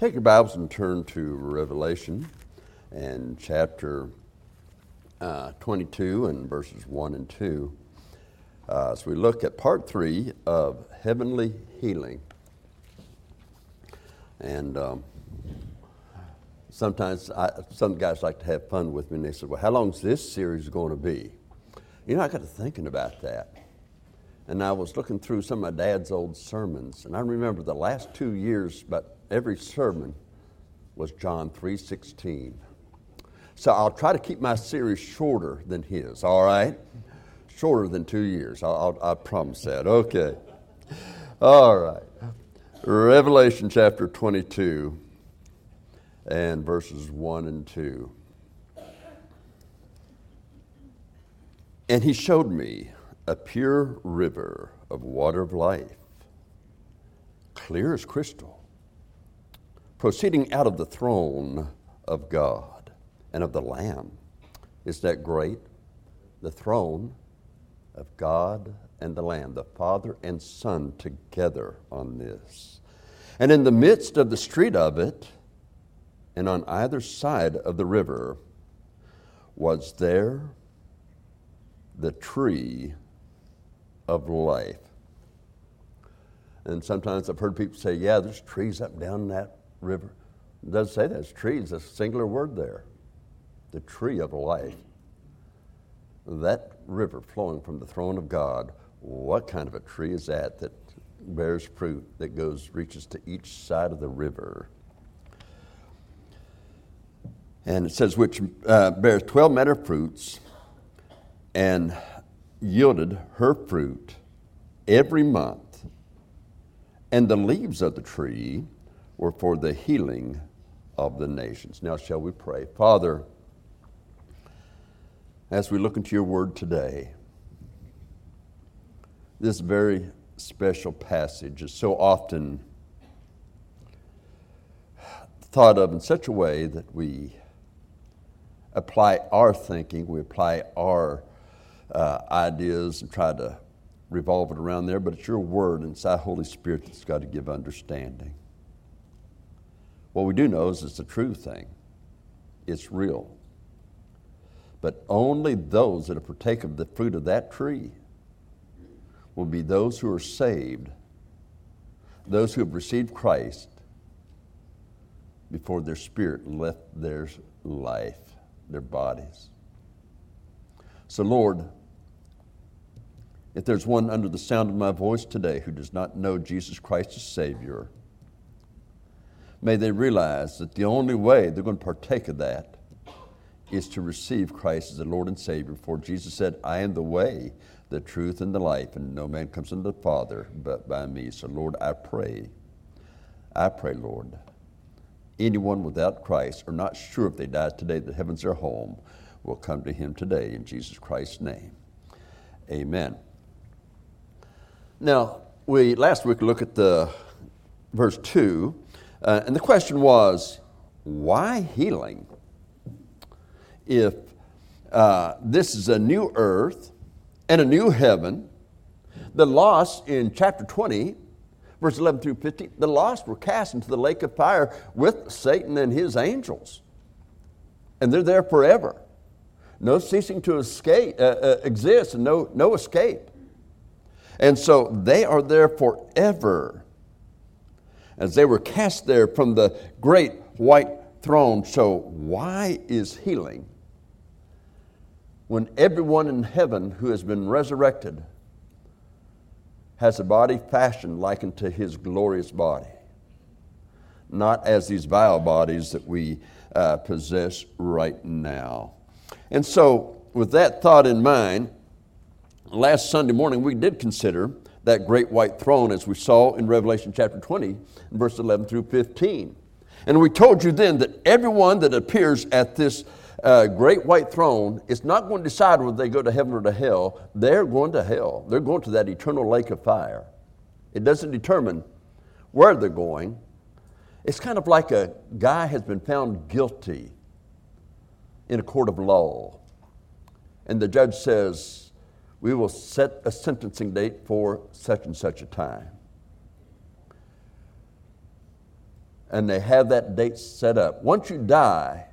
Take your Bibles and turn to Revelation and chapter uh, 22 and verses 1 and 2. Uh, so we look at part 3 of heavenly healing. And um, sometimes I, some guys like to have fun with me and they say, Well, how long is this series going to be? You know, I got to thinking about that. And I was looking through some of my dad's old sermons, and I remember the last two years, but every sermon was John 3:16. So I'll try to keep my series shorter than his, all right? Shorter than two years. I'll, I'll, I promise that. Okay. All right. Revelation chapter 22 and verses 1 and 2. And he showed me a pure river of water of life, clear as crystal, proceeding out of the throne of God and of the Lamb. Is that great? The throne of God and the Lamb, the Father and Son together on this. And in the midst of the street of it, and on either side of the river, was there the tree of life. And sometimes I've heard people say, yeah, there's trees up down that river. It doesn't say that. It's trees, a singular word there. The tree of life. That river flowing from the throne of God, what kind of a tree is that that bears fruit that goes, reaches to each side of the river? And it says, which uh, bears 12 manner fruits and yielded her fruit every month, and the leaves of the tree were for the healing of the nations. Now, shall we pray? Father, as we look into your word today, this very special passage is so often thought of in such a way that we apply our thinking, we apply our uh, ideas and try to revolve it around there, but it's your word and it's Holy Spirit that's got to give understanding. What we do know is it's a true thing, it's real. But only those that have partaken of the fruit of that tree will be those who are saved, those who have received Christ before their spirit left their life, their bodies. So, Lord, if there's one under the sound of my voice today who does not know Jesus Christ as Savior, may they realize that the only way they're going to partake of that is to receive Christ as the Lord and Savior. For Jesus said, I am the way, the truth, and the life, and no man comes unto the Father but by me. So, Lord, I pray, I pray, Lord, anyone without Christ or not sure if they died today that heaven's their home will come to him today in Jesus Christ's name. Amen. Now, we last week looked at the verse 2, uh, and the question was, why healing? If uh, this is a new earth and a new heaven, the lost in chapter 20, verse 11 through 15, the lost were cast into the lake of fire with Satan and his angels. And they're there forever. No ceasing to escape, uh, uh, exist and no, no escape. And so they are there forever. As they were cast there from the great white throne. So, why is healing when everyone in heaven who has been resurrected has a body fashioned like unto his glorious body? Not as these vile bodies that we uh, possess right now. And so, with that thought in mind, last Sunday morning, we did consider that great white throne as we saw in Revelation chapter 20, verse 11 through 15. And we told you then that everyone that appears at this uh, great white throne is not going to decide whether they go to heaven or to hell. They're going to hell. They're going to that eternal lake of fire. It doesn't determine where they're going. It's kind of like a guy has been found guilty in a court of law. And the judge says, we will set a sentencing date for such and such a time. and they have that date set up. Once you die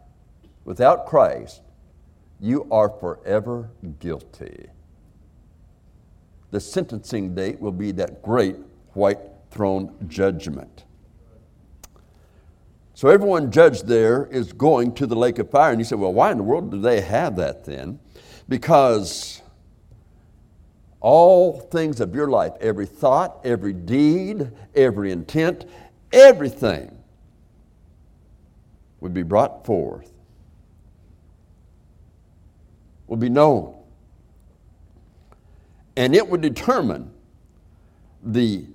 without Christ, you are forever guilty. The sentencing date will be that great white throne judgment. So everyone judged there is going to the lake of fire. And you say, well, why in the world do they have that then? Because all things of your life, every thought, every deed, every intent, everything would be brought forth, would be known. And it would determine the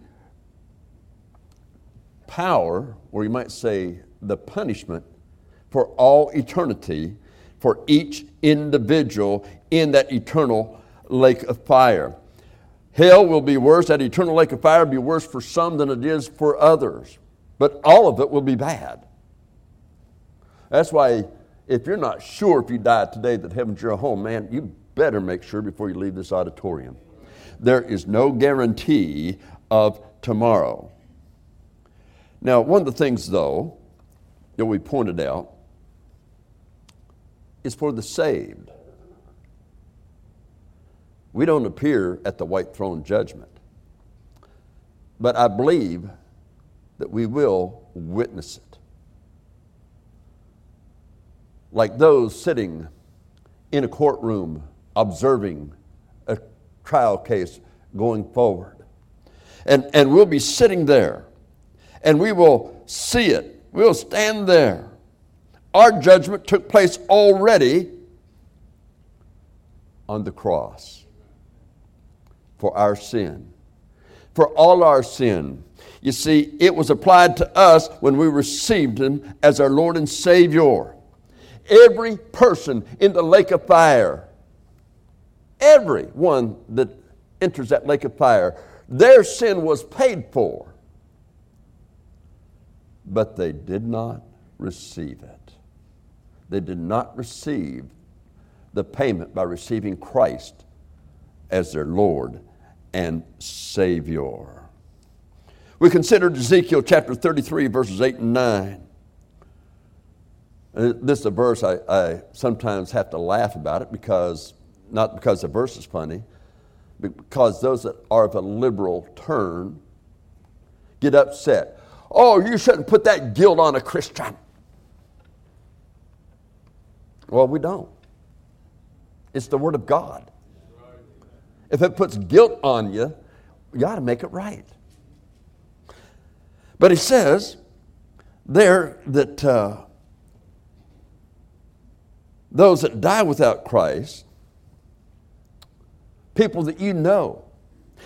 power, or you might say the punishment, for all eternity for each individual in that eternal lake of fire. Hell will be worse, that eternal lake of fire will be worse for some than it is for others. But all of it will be bad. That's why, if you're not sure if you die today that heaven's your home, man, you better make sure before you leave this auditorium. There is no guarantee of tomorrow. Now, one of the things, though, that we pointed out is for the saved. We don't appear at the white throne judgment, but I believe that we will witness it. Like those sitting in a courtroom observing a trial case going forward. And, and we'll be sitting there and we will see it We'll stand there. Our judgment took place already on the cross for our sin, for all our sin. You see, it was applied to us when we received Him as our Lord and Savior. Every person in the lake of fire, every one that enters that lake of fire, their sin was paid for but they did not receive it. They did not receive the payment by receiving Christ as their Lord and Savior. We considered Ezekiel chapter 33, verses 8 and 9. Uh, this is a verse I, I sometimes have to laugh about it because, not because the verse is funny, but because those that are of a liberal turn get upset. Oh, you shouldn't put that guilt on a Christian. Well, we don't. It's the Word of God. If it puts guilt on you, you got to make it right. But he says there that uh, those that die without Christ, people that you know,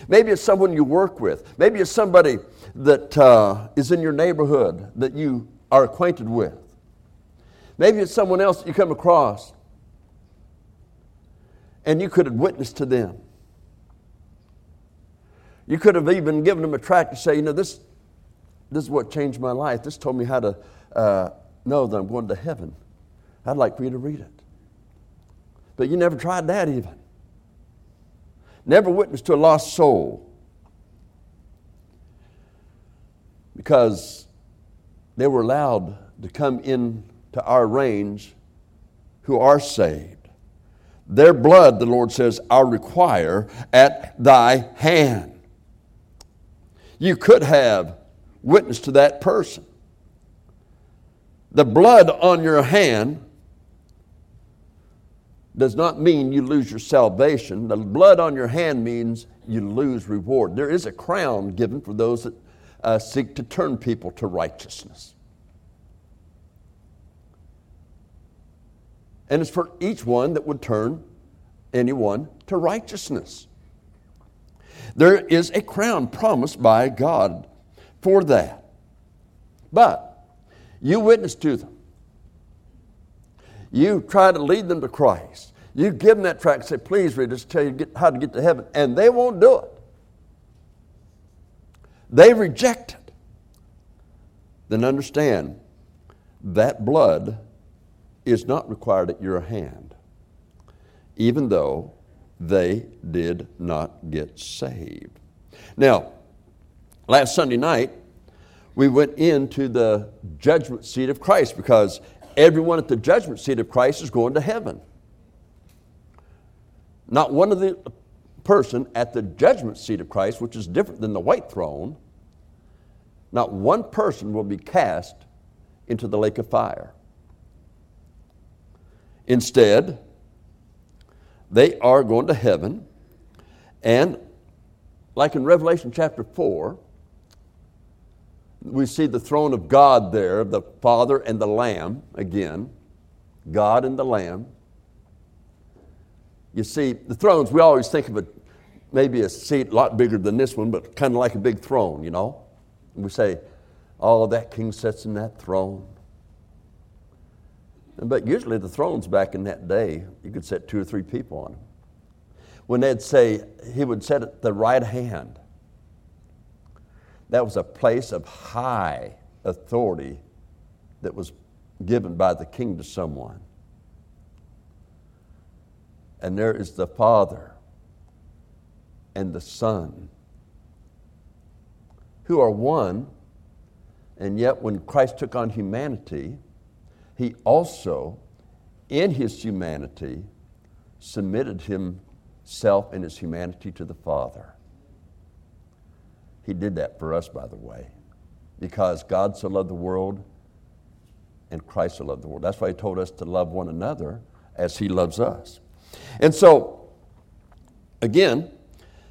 maybe it's someone you work with, maybe it's somebody that uh, is in your neighborhood that you are acquainted with. Maybe it's someone else that you come across and you could have witnessed to them. You could have even given them a tract to say, you know, this, this is what changed my life. This told me how to uh, know that I'm going to heaven. I'd like for you to read it. But you never tried that even. Never witnessed to a lost soul. because they were allowed to come into our range who are saved. Their blood, the Lord says, I'll require at thy hand. You could have witnessed to that person. The blood on your hand does not mean you lose your salvation. The blood on your hand means you lose reward. There is a crown given for those that uh, seek to turn people to righteousness. And it's for each one that would turn anyone to righteousness. There is a crown promised by God for that. But you witness to them. You try to lead them to Christ. You give them that tract and say, please read this, tell you how to get to heaven. And they won't do it they reject it, then understand that blood is not required at your hand, even though they did not get saved. Now, last Sunday night, we went into the judgment seat of Christ because everyone at the judgment seat of Christ is going to heaven. Not one of the person at the judgment seat of Christ, which is different than the white throne, not one person will be cast into the lake of fire. Instead, they are going to heaven, and like in Revelation chapter 4, we see the throne of God there, the Father and the Lamb, again, God and the Lamb. You see, the thrones, we always think of it maybe a seat a lot bigger than this one, but kind of like a big throne, you know. And we say, oh, that king sits in that throne. But usually the thrones back in that day, you could set two or three people on them. When they'd say, he would sit at the right hand, that was a place of high authority that was given by the king to someone. And there is the Father and the Son who are one, and yet when Christ took on humanity, he also, in his humanity, submitted himself in his humanity to the Father. He did that for us, by the way, because God so loved the world and Christ so loved the world. That's why he told us to love one another as he loves us. And so, again,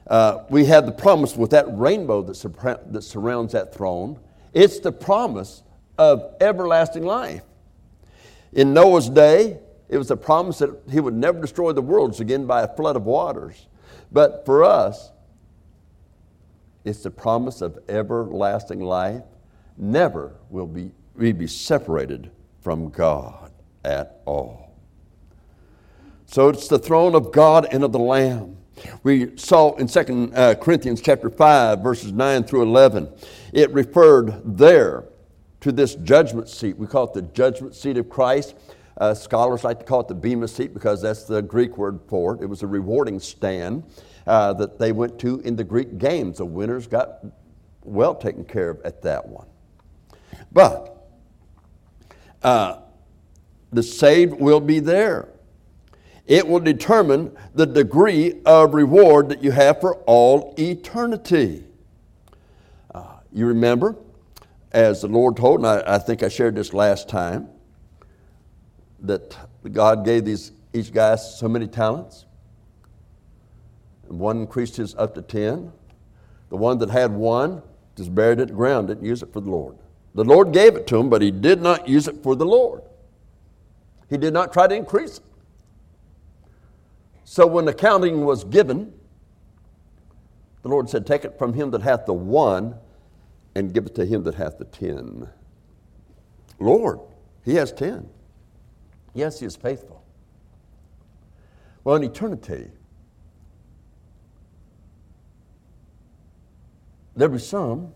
uh, we have the promise with that rainbow that, that surrounds that throne. It's the promise of everlasting life. In Noah's day, it was a promise that he would never destroy the worlds again by a flood of waters. But for us, it's the promise of everlasting life. Never will be, we be separated from God at all. So it's the throne of God and of the Lamb. We saw in 2 uh, Corinthians chapter 5, verses 9 through 11, it referred there to this judgment seat. We call it the judgment seat of Christ. Uh, scholars like to call it the Bema seat because that's the Greek word for it. It was a rewarding stand uh, that they went to in the Greek games. The winners got well taken care of at that one. But uh, the saved will be there. It will determine the degree of reward that you have for all eternity. Uh, you remember as the Lord told, and I, I think I shared this last time, that God gave these, each guy so many talents. And one increased his up to 10. The one that had one just buried it in the ground, didn't use it for the Lord. The Lord gave it to him, but he did not use it for the Lord. He did not try to increase it. So when the accounting was given, the Lord said, Take it from him that hath the one and give it to him that hath the ten. Lord, he has ten. Yes, he is faithful. Well, in eternity, there be some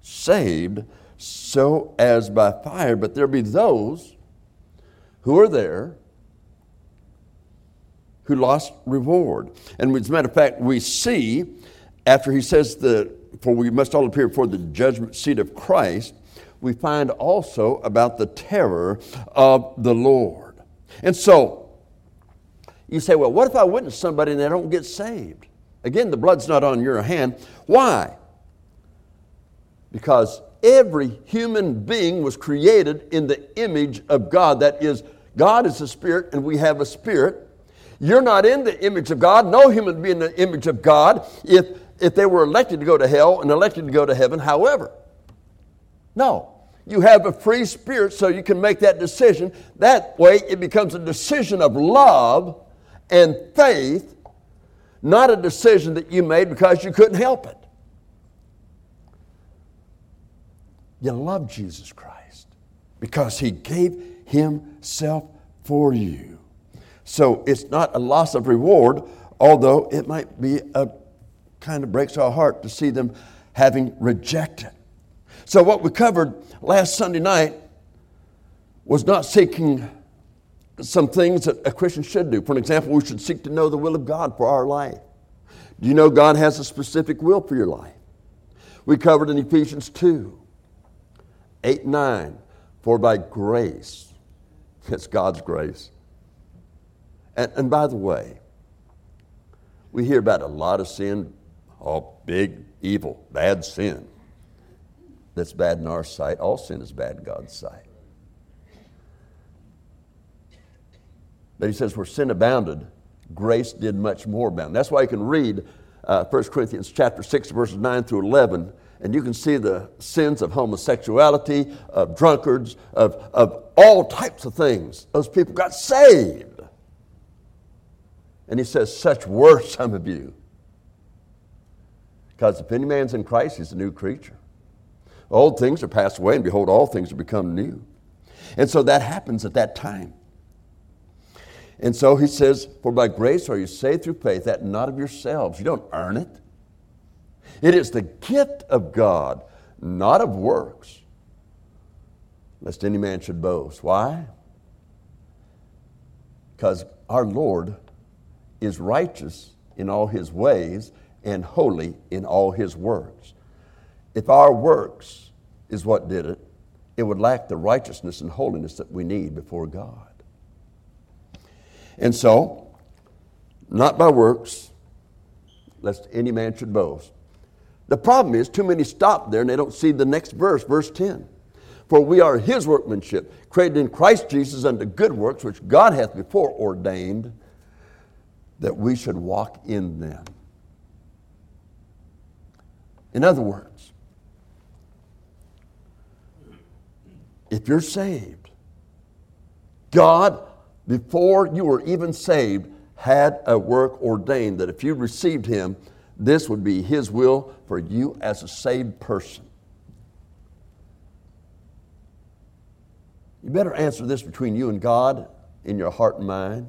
saved so as by fire, but there be those who are there who lost reward. And as a matter of fact, we see after he says the for we must all appear before the judgment seat of Christ, we find also about the terror of the Lord. And so, you say, well, what if I witness somebody and they don't get saved? Again, the blood's not on your hand. Why? Because every human being was created in the image of God. That is, God is a spirit and we have a spirit. You're not in the image of God. No human being in the image of God. If if they were elected to go to hell and elected to go to heaven. However, no. You have a free spirit so you can make that decision. That way it becomes a decision of love and faith, not a decision that you made because you couldn't help it. You love Jesus Christ because he gave himself for you. So it's not a loss of reward, although it might be a kind of breaks our heart to see them having rejected. So, what we covered last Sunday night was not seeking some things that a Christian should do. For example, we should seek to know the will of God for our life. Do you know God has a specific will for your life? We covered in Ephesians 2 8 9. For by grace, it's God's grace. And, and by the way, we hear about a lot of sin, all big, evil, bad sin that's bad in our sight. All sin is bad in God's sight. But he says, where sin abounded, grace did much more abound. That's why you can read uh, 1 Corinthians chapter 6, verses 9 through 11, and you can see the sins of homosexuality, of drunkards, of, of all types of things. Those people got saved. And he says, Such were some of you. Because if any man's in Christ, he's a new creature. Old things are passed away, and behold, all things are become new. And so that happens at that time. And so he says, For by grace are you saved through faith, that not of yourselves. You don't earn it. It is the gift of God, not of works, lest any man should boast. Why? Because our Lord is righteous in all his ways and holy in all his works. If our works is what did it, it would lack the righteousness and holiness that we need before God. And so, not by works, lest any man should boast. The problem is, too many stop there and they don't see the next verse, verse 10. For we are his workmanship, created in Christ Jesus unto good works, which God hath before ordained that we should walk in them. In other words, if you're saved, God before you were even saved, had a work ordained that if you received Him, this would be His will for you as a saved person. You better answer this between you and God in your heart and mind.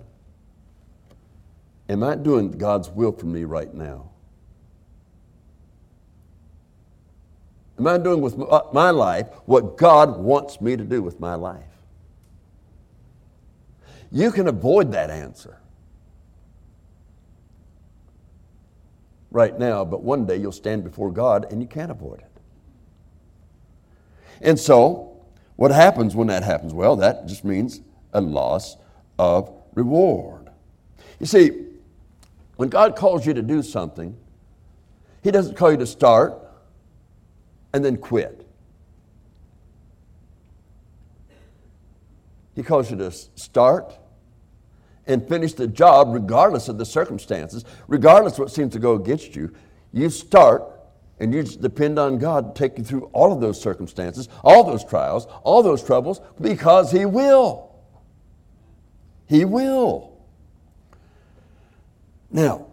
Am I doing God's will for me right now? Am I doing with uh, my life what God wants me to do with my life? You can avoid that answer right now, but one day you'll stand before God and you can't avoid it. And so, what happens when that happens? Well, that just means a loss of reward. You see, when God calls you to do something, He doesn't call you to start and then quit. He calls you to start and finish the job regardless of the circumstances, regardless of what seems to go against you. You start and you depend on God to take you through all of those circumstances, all those trials, all those troubles, because He will. He will. Now,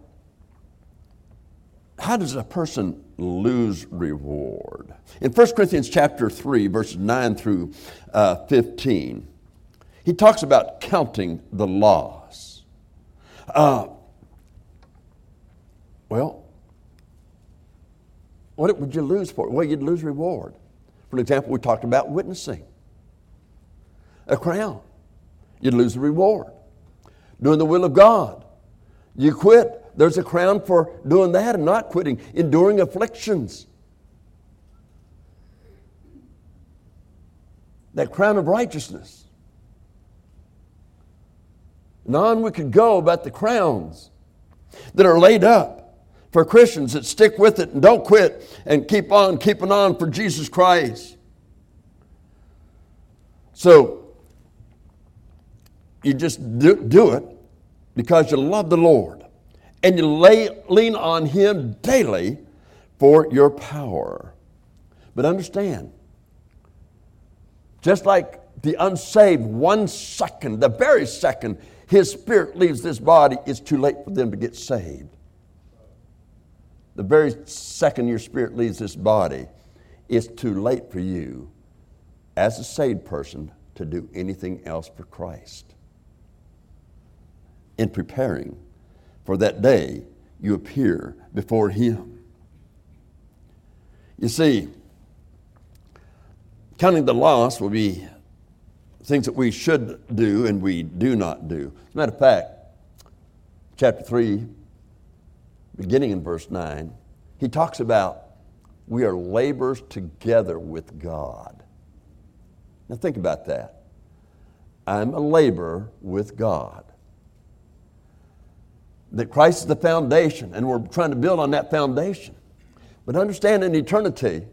how does a person lose reward? In 1 Corinthians chapter 3, verses 9 through uh, 15, he talks about counting the loss. Uh, well, what would you lose for? Well, you'd lose reward. For example, we talked about witnessing. A crown. You'd lose the reward. Doing the will of God. You quit. There's a crown for doing that and not quitting. Enduring afflictions. That crown of righteousness. And on we could go about the crowns that are laid up for Christians that stick with it and don't quit and keep on keeping on for Jesus Christ. So, you just do, do it because you love the Lord and you lay, lean on Him daily for your power. But understand, just like the unsaved, one second, the very second his spirit leaves this body, it's too late for them to get saved. The very second your spirit leaves this body, it's too late for you as a saved person to do anything else for Christ. In preparing for that day you appear before Him. You see, counting the loss will be things that we should do and we do not do. As a matter of fact, chapter 3, beginning in verse 9, he talks about we are laborers together with God. Now think about that. I'm a laborer with God. That Christ is the foundation, and we're trying to build on that foundation. But understand in eternity,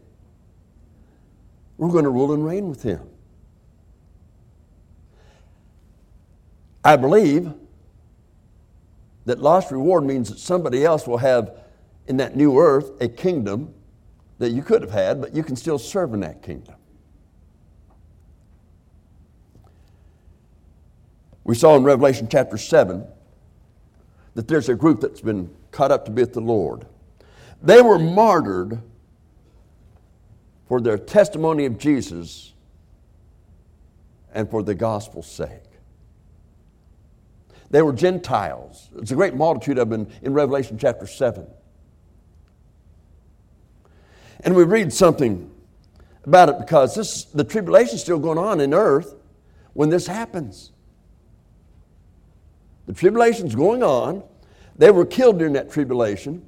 we're going to rule and reign with Him. I believe that lost reward means that somebody else will have in that new earth a kingdom that you could have had, but you can still serve in that kingdom. We saw in Revelation chapter 7 that there's a group that's been caught up to be with the Lord. They were martyred for their testimony of Jesus and for the gospel's sake. They were Gentiles. It's a great multitude of them in, Revelation chapter 7. And we read something about it because this, the tribulation is still going on in earth when this happens. The tribulation's going on. They were killed during that tribulation.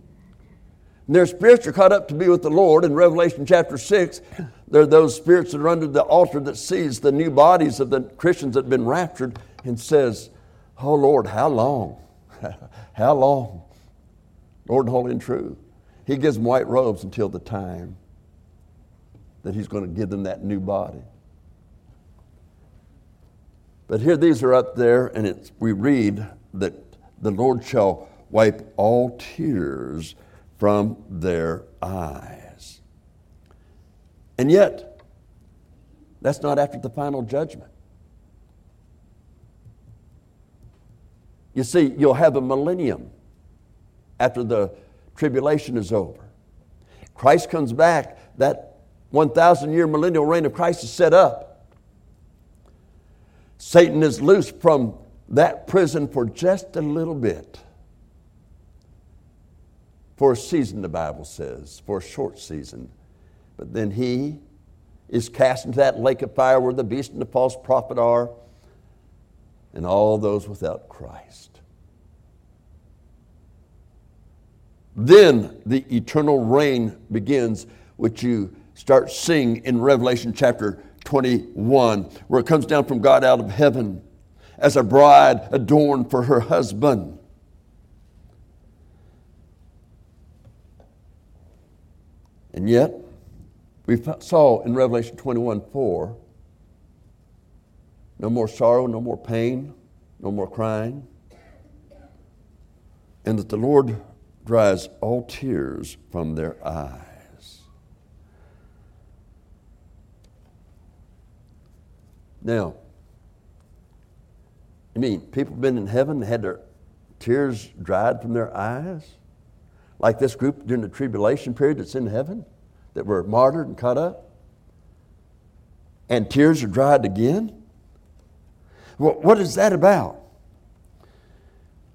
And their spirits are caught up to be with the Lord. In Revelation chapter 6, there are those spirits that are under the altar that sees the new bodies of the Christians that have been raptured and says, Oh Lord, how long? how long? Lord, holy and true. He gives them white robes until the time that He's going to give them that new body. But here these are up there, and we read that the Lord shall wipe all tears from their eyes. And yet, that's not after the final judgment. You see, you'll have a millennium after the tribulation is over. Christ comes back, that 1,000 year millennial reign of Christ is set up. Satan is loose from that prison for just a little bit. For a season, the Bible says, for a short season. But then he is cast into that lake of fire where the beast and the false prophet are, and all those without Christ. Then the eternal reign begins, which you start seeing in Revelation chapter 21, where it comes down from God out of heaven as a bride adorned for her husband. And yet, we saw in Revelation 21 4 no more sorrow, no more pain, no more crying. And that the Lord dries all tears from their eyes. Now, I mean, people have been in heaven had their tears dried from their eyes? Like this group during the tribulation period that's in heaven that were martyred and cut up? And tears are dried again? Well, what is that about?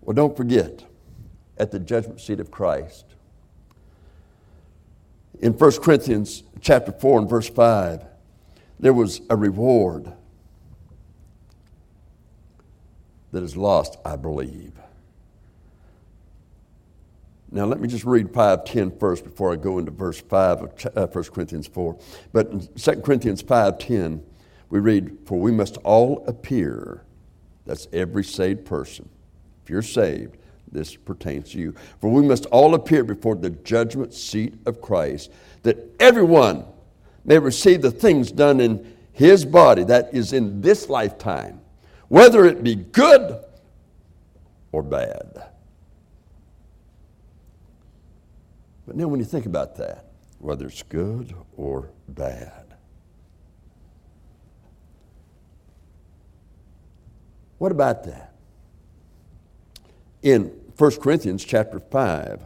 Well, don't forget at the judgment seat of Christ. In 1 Corinthians chapter 4 and verse 5, there was a reward that is lost, I believe. Now, let me just read 5.10 first before I go into verse 5 of 1 uh, Corinthians 4. But in 2 Corinthians 5.10, we read, For we must all appear, that's every saved person. If you're saved, this pertains to you. For we must all appear before the judgment seat of Christ, that everyone may receive the things done in his body, that is in this lifetime, whether it be good or bad. But now, when you think about that, whether it's good or bad, what about that? In 1 Corinthians chapter 5,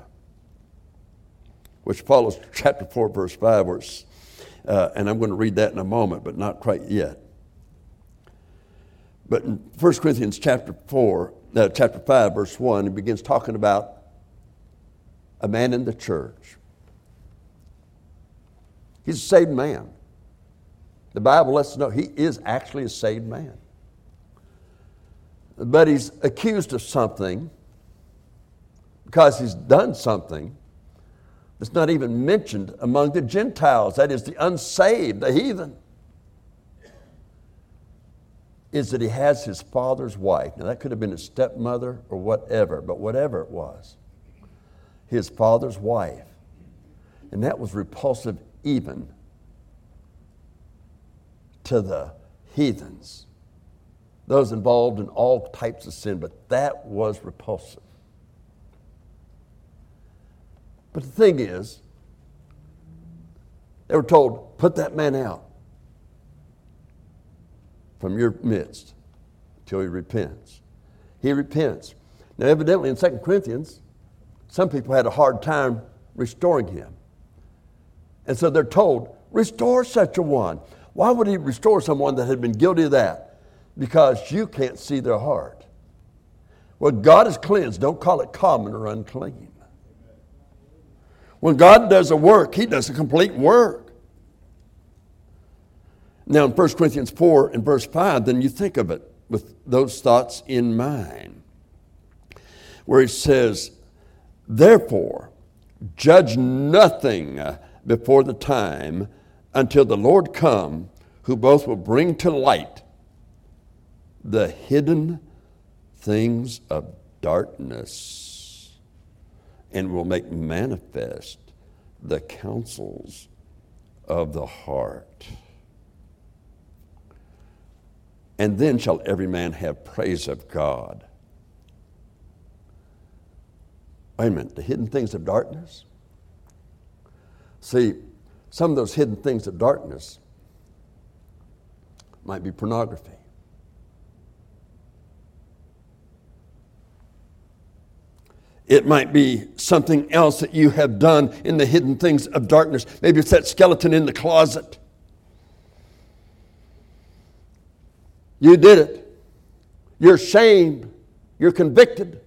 which follows chapter 4, verse 5, where uh, and I'm going to read that in a moment, but not quite yet. But in 1 Corinthians chapter 4, uh, chapter 5, verse 1, he begins talking about a man in the church. He's a saved man. The Bible lets us know he is actually a saved man. But he's accused of something because he's done something that's not even mentioned among the Gentiles, that is, the unsaved, the heathen. Is that he has his father's wife. Now, that could have been his stepmother or whatever, but whatever it was, his father's wife. And that was repulsive even to the heathens, those involved in all types of sin, but that was repulsive. But the thing is, they were told, put that man out from your midst until he repents. He repents. Now, evidently in 2 Corinthians, some people had a hard time restoring him. And so they're told, restore such a one. Why would he restore someone that had been guilty of that? Because you can't see their heart. Well, God is cleansed. Don't call it common or unclean. When God does a work, He does a complete work. Now, in 1 Corinthians 4 and verse 5, then you think of it with those thoughts in mind, where He says, Therefore, judge nothing before the time until the Lord come, who both will bring to light the hidden things of darkness and will make manifest the counsels of the heart. And then shall every man have praise of God. Wait a minute, the hidden things of darkness? See, some of those hidden things of darkness might be pornography. It might be something else that you have done in the hidden things of darkness. Maybe it's that skeleton in the closet. You did it. You're shamed. You're convicted.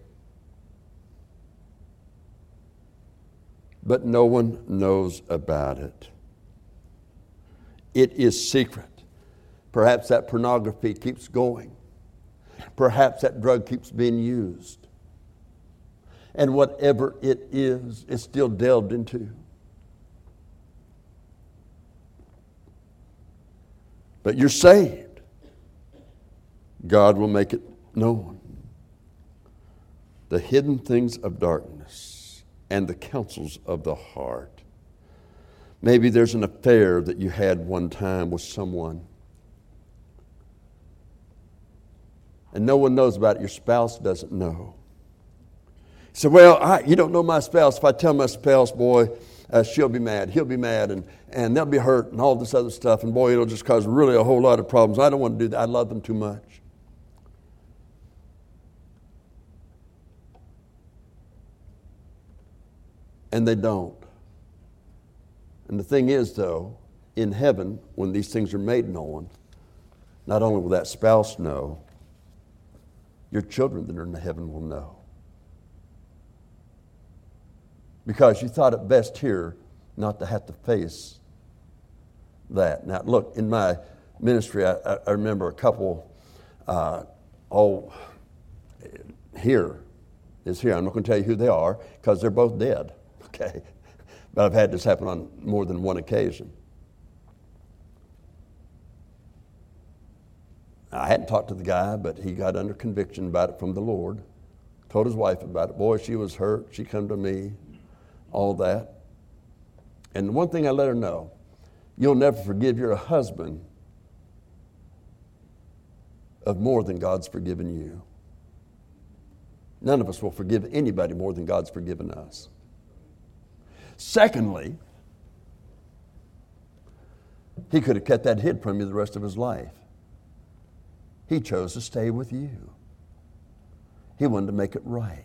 But no one knows about it. It is secret. Perhaps that pornography keeps going. Perhaps that drug keeps being used. And whatever it is, it's still delved into. But you're saved. God will make it known. The hidden things of darkness and the counsels of the heart. Maybe there's an affair that you had one time with someone. And no one knows about it. Your spouse doesn't know. So, well, I, you don't know my spouse. If I tell my spouse, boy, uh, she'll be mad. He'll be mad, and, and they'll be hurt, and all this other stuff. And boy, it'll just cause really a whole lot of problems. I don't want to do that. I love them too much. And they don't. And the thing is, though, in heaven, when these things are made known, not only will that spouse know, your children that are in heaven will know. Because you thought it best here not to have to face that. Now, look, in my ministry, I, I remember a couple, uh, oh, here is here. I'm not going to tell you who they are because they're both dead, okay? But I've had this happen on more than one occasion. I hadn't talked to the guy, but he got under conviction about it from the Lord. Told his wife about it. Boy, she was hurt. She come to me, all that. And the one thing I let her know, you'll never forgive your husband of more than God's forgiven you. None of us will forgive anybody more than God's forgiven us. Secondly, he could have kept that hid from you the rest of his life. He chose to stay with you. He wanted to make it right.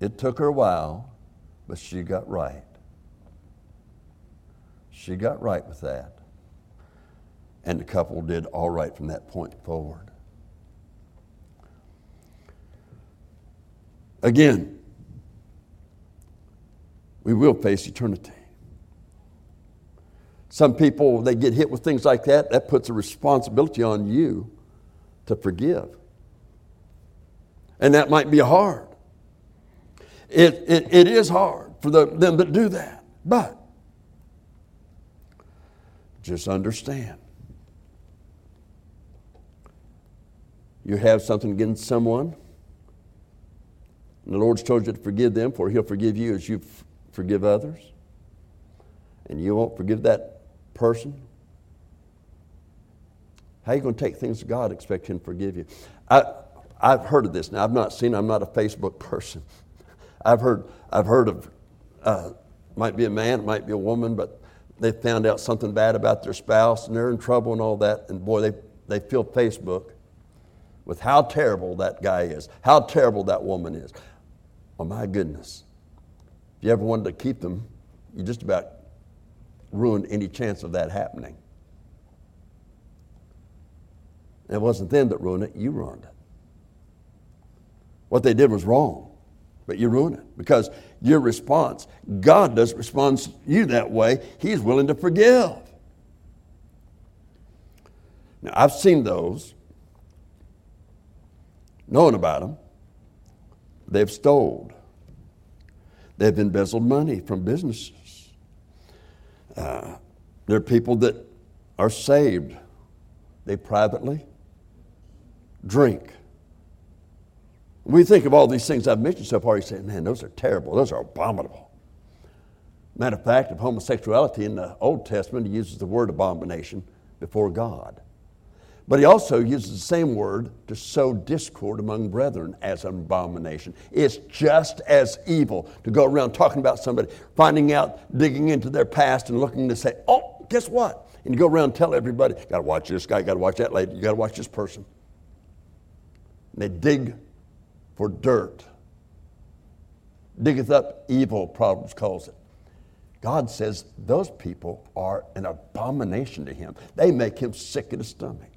It took her a while, but she got right. She got right with that. And the couple did all right from that point forward. Again, we will face eternity. Some people, they get hit with things like that, that puts a responsibility on you to forgive. And that might be hard. It, it, it is hard for the, them to do that. But Just understand. You have something against someone, and the Lord's told you to forgive them, for He'll forgive you as you forgive others, and you won't forgive that person. How are you going to take things to God expect Him to forgive you? I, I've heard of this. Now, I've not seen I'm not a Facebook person. I've heard, I've heard of, uh, might be a man, might be a woman, but they found out something bad about their spouse and they're in trouble and all that. And boy, they, they fill Facebook with how terrible that guy is, how terrible that woman is. Oh, my goodness. If you ever wanted to keep them, you just about ruined any chance of that happening. it wasn't them that ruined it, you ruined it. What they did was wrong, but you ruined it because your response, God doesn't respond to you that way. He's willing to forgive. Now, I've seen those, knowing about them. They've stole, they've embezzled money from businesses. Uh, there are people that are saved, they privately drink we think of all these things I've mentioned so far, you say, man, those are terrible. Those are abominable. Matter of fact, of homosexuality in the Old Testament, he uses the word abomination before God. But he also uses the same word to sow discord among brethren as an abomination. It's just as evil to go around talking about somebody, finding out, digging into their past, and looking to say, oh, guess what? And you go around and tell everybody, got to watch this guy, got to watch that lady, you got to watch this person. And they dig for dirt. Diggeth up evil, Proverbs calls it. God says those people are an abomination to him. They make him sick in the stomach.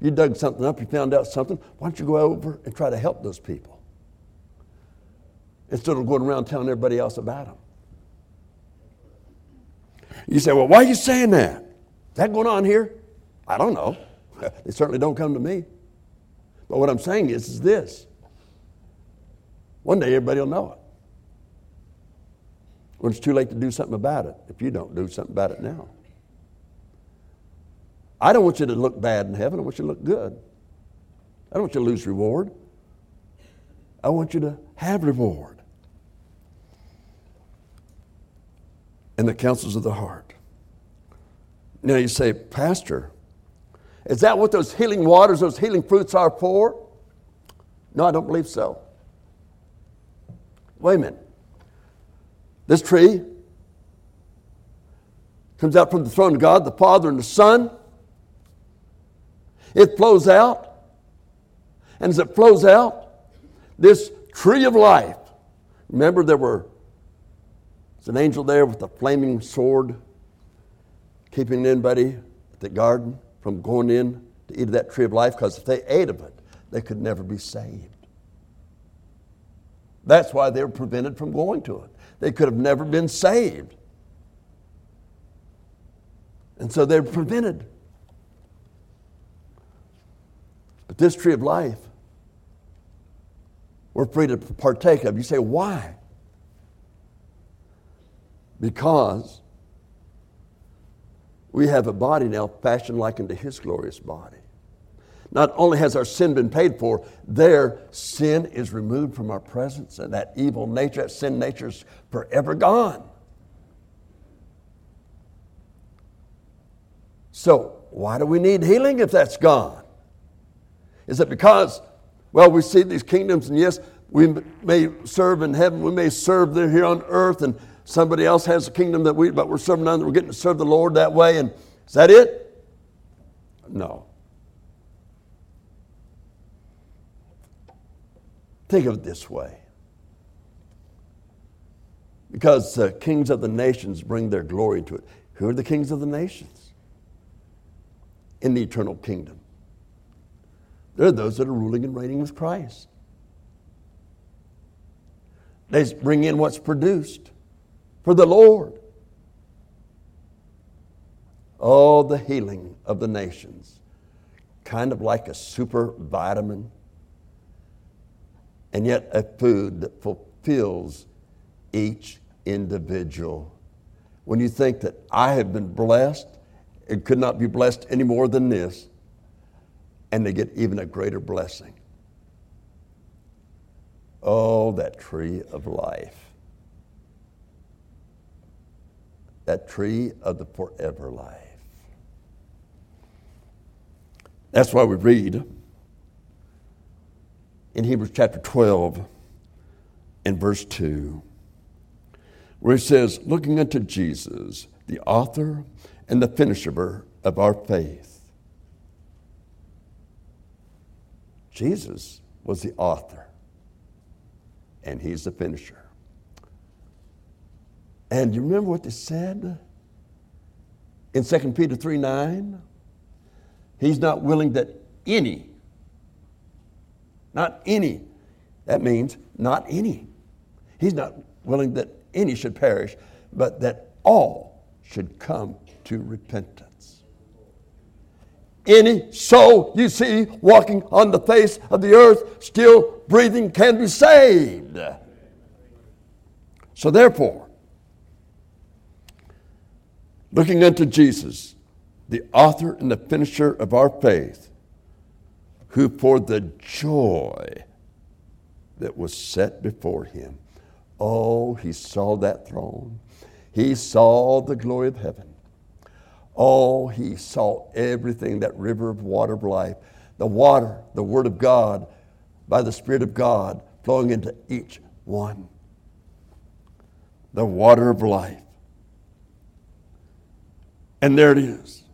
You dug something up, you found out something, why don't you go over and try to help those people? Instead of going around telling everybody else about them. You say, well, why are you saying that? Is that going on here? I don't know. they certainly don't come to me. But what I'm saying is, is this. One day everybody will know it. When it's too late to do something about it, if you don't do something about it now. I don't want you to look bad in heaven. I want you to look good. I don't want you to lose reward. I want you to have reward. And the counsels of the heart. Now you say, Pastor, is that what those healing waters, those healing fruits are for? No, I don't believe so. Wait a minute. This tree comes out from the throne of God, the Father and the Son. It flows out. And as it flows out, this tree of life, remember there were there's an angel there with a flaming sword keeping anybody at the garden from going in to eat of that tree of life because if they ate of it, they could never be saved. That's why they were prevented from going to it. They could have never been saved. And so they're prevented. But this tree of life, we're free to partake of. You say, why? Because we have a body now fashioned like unto his glorious body. Not only has our sin been paid for, their sin is removed from our presence, and that evil nature, that sin nature is forever gone. So, why do we need healing if that's gone? Is it because, well, we see these kingdoms, and yes, we may serve in heaven, we may serve there here on earth, and somebody else has a kingdom that we, but we're serving none, we're getting to serve the Lord that way, and is that it? No. Think of it this way. Because the kings of the nations bring their glory to it. Who are the kings of the nations? In the eternal kingdom. They're those that are ruling and reigning with Christ. They bring in what's produced for the Lord. Oh, the healing of the nations. Kind of like a super vitamin, and yet a food that fulfills each individual when you think that I have been blessed, it could not be blessed any more than this, and they get even a greater blessing. Oh, that tree of life. That tree of the forever life. That's why we read in Hebrews chapter 12 and verse 2, where it says, Looking unto Jesus, the author and the finisher of our faith. Jesus was the author, and he's the finisher. And you remember what they said in 2 Peter 3 9? He's not willing that any, not any, that means not any. He's not willing that any should perish, but that all should come to repentance. Any soul you see walking on the face of the earth, still breathing, can be saved. So, therefore, looking unto Jesus, the author and the finisher of our faith, who for the joy that was set before him, oh, he saw that throne. He saw the glory of heaven. Oh, he saw everything, that river of water of life, the water, the Word of God, by the Spirit of God flowing into each one. The water of life. And there it is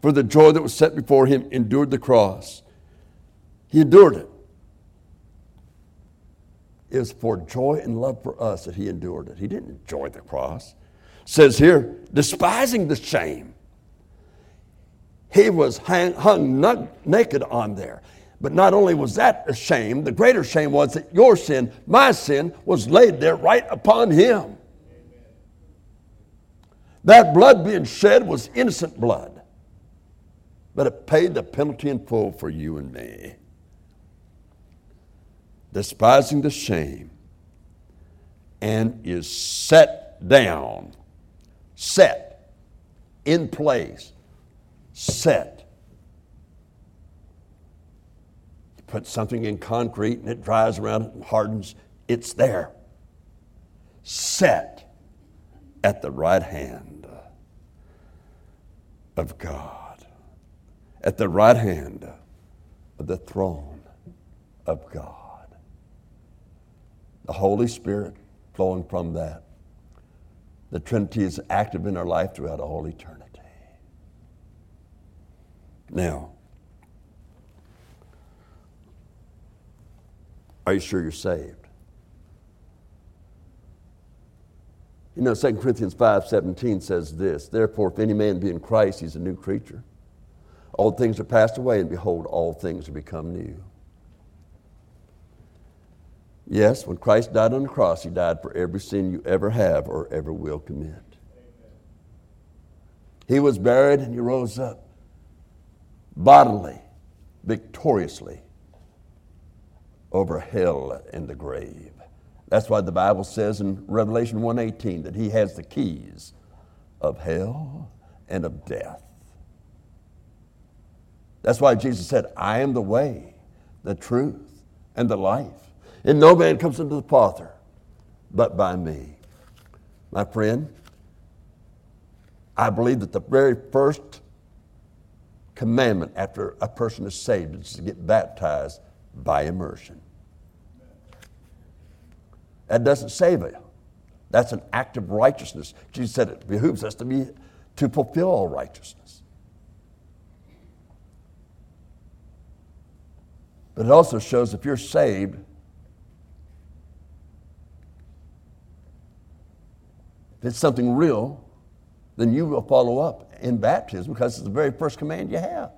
for the joy that was set before him, endured the cross. He endured it. It was for joy and love for us that he endured it. He didn't enjoy the cross. Says here, despising the shame. He was hang, hung naked on there. But not only was that a shame, the greater shame was that your sin, my sin, was laid there right upon him. That blood being shed was innocent blood but it paid the penalty in full for you and me. Despising the shame and is set down, set in place, set. You put something in concrete and it dries around it and hardens, it's there. Set at the right hand of God at the right hand of the throne of God. The Holy Spirit flowing from that. The Trinity is active in our life throughout all eternity. Now, are you sure you're saved? You know, 2 Corinthians 5 17 says this Therefore, if any man be in Christ, he's a new creature. Old things are passed away, and behold, all things are become new. Yes, when Christ died on the cross, He died for every sin you ever have or ever will commit. He was buried and He rose up bodily, victoriously over hell and the grave. That's why the Bible says in Revelation 1:18 that he has the keys of hell and of death. That's why Jesus said, I am the way, the truth, and the life. And no man comes into the Father but by me. My friend, I believe that the very first commandment after a person is saved is to get baptized by immersion. That doesn't save you. That's an act of righteousness. Jesus said it behooves us to be to fulfill all righteousness. But it also shows if you're saved, if it's something real, then you will follow up in baptism because it's the very first command you have.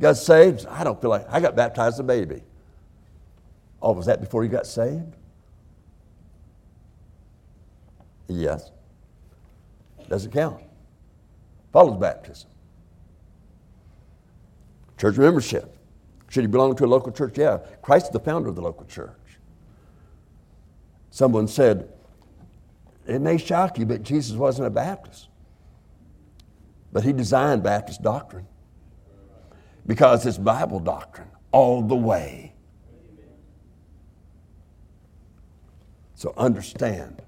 Got saved? I don't feel like I got baptized as a baby. Oh, was that before you got saved? Yes. Doesn't count. Follows baptism. Church membership. Should he belong to a local church? Yeah. Christ is the founder of the local church. Someone said, It may shock you, but Jesus wasn't a Baptist. But he designed Baptist doctrine because it's Bible doctrine all the way. So understand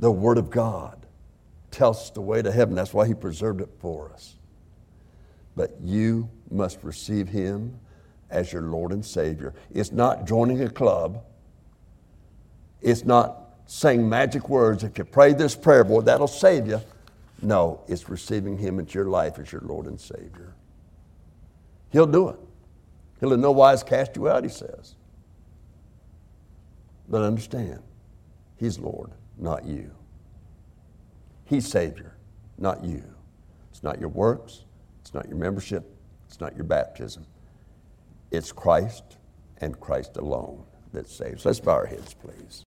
the Word of God tells us the way to heaven. That's why He preserved it for us. But you must receive Him as your Lord and Savior. It's not joining a club, it's not saying magic words. If you pray this prayer, boy, that'll save you. No, it's receiving Him into your life as your Lord and Savior. He'll do it. He'll in no wise cast you out, He says. But understand, He's Lord, not you. He's Savior, not you. It's not your works, it's not your membership, it's not your baptism. It's Christ and Christ alone that saves. Let's bow our heads, please.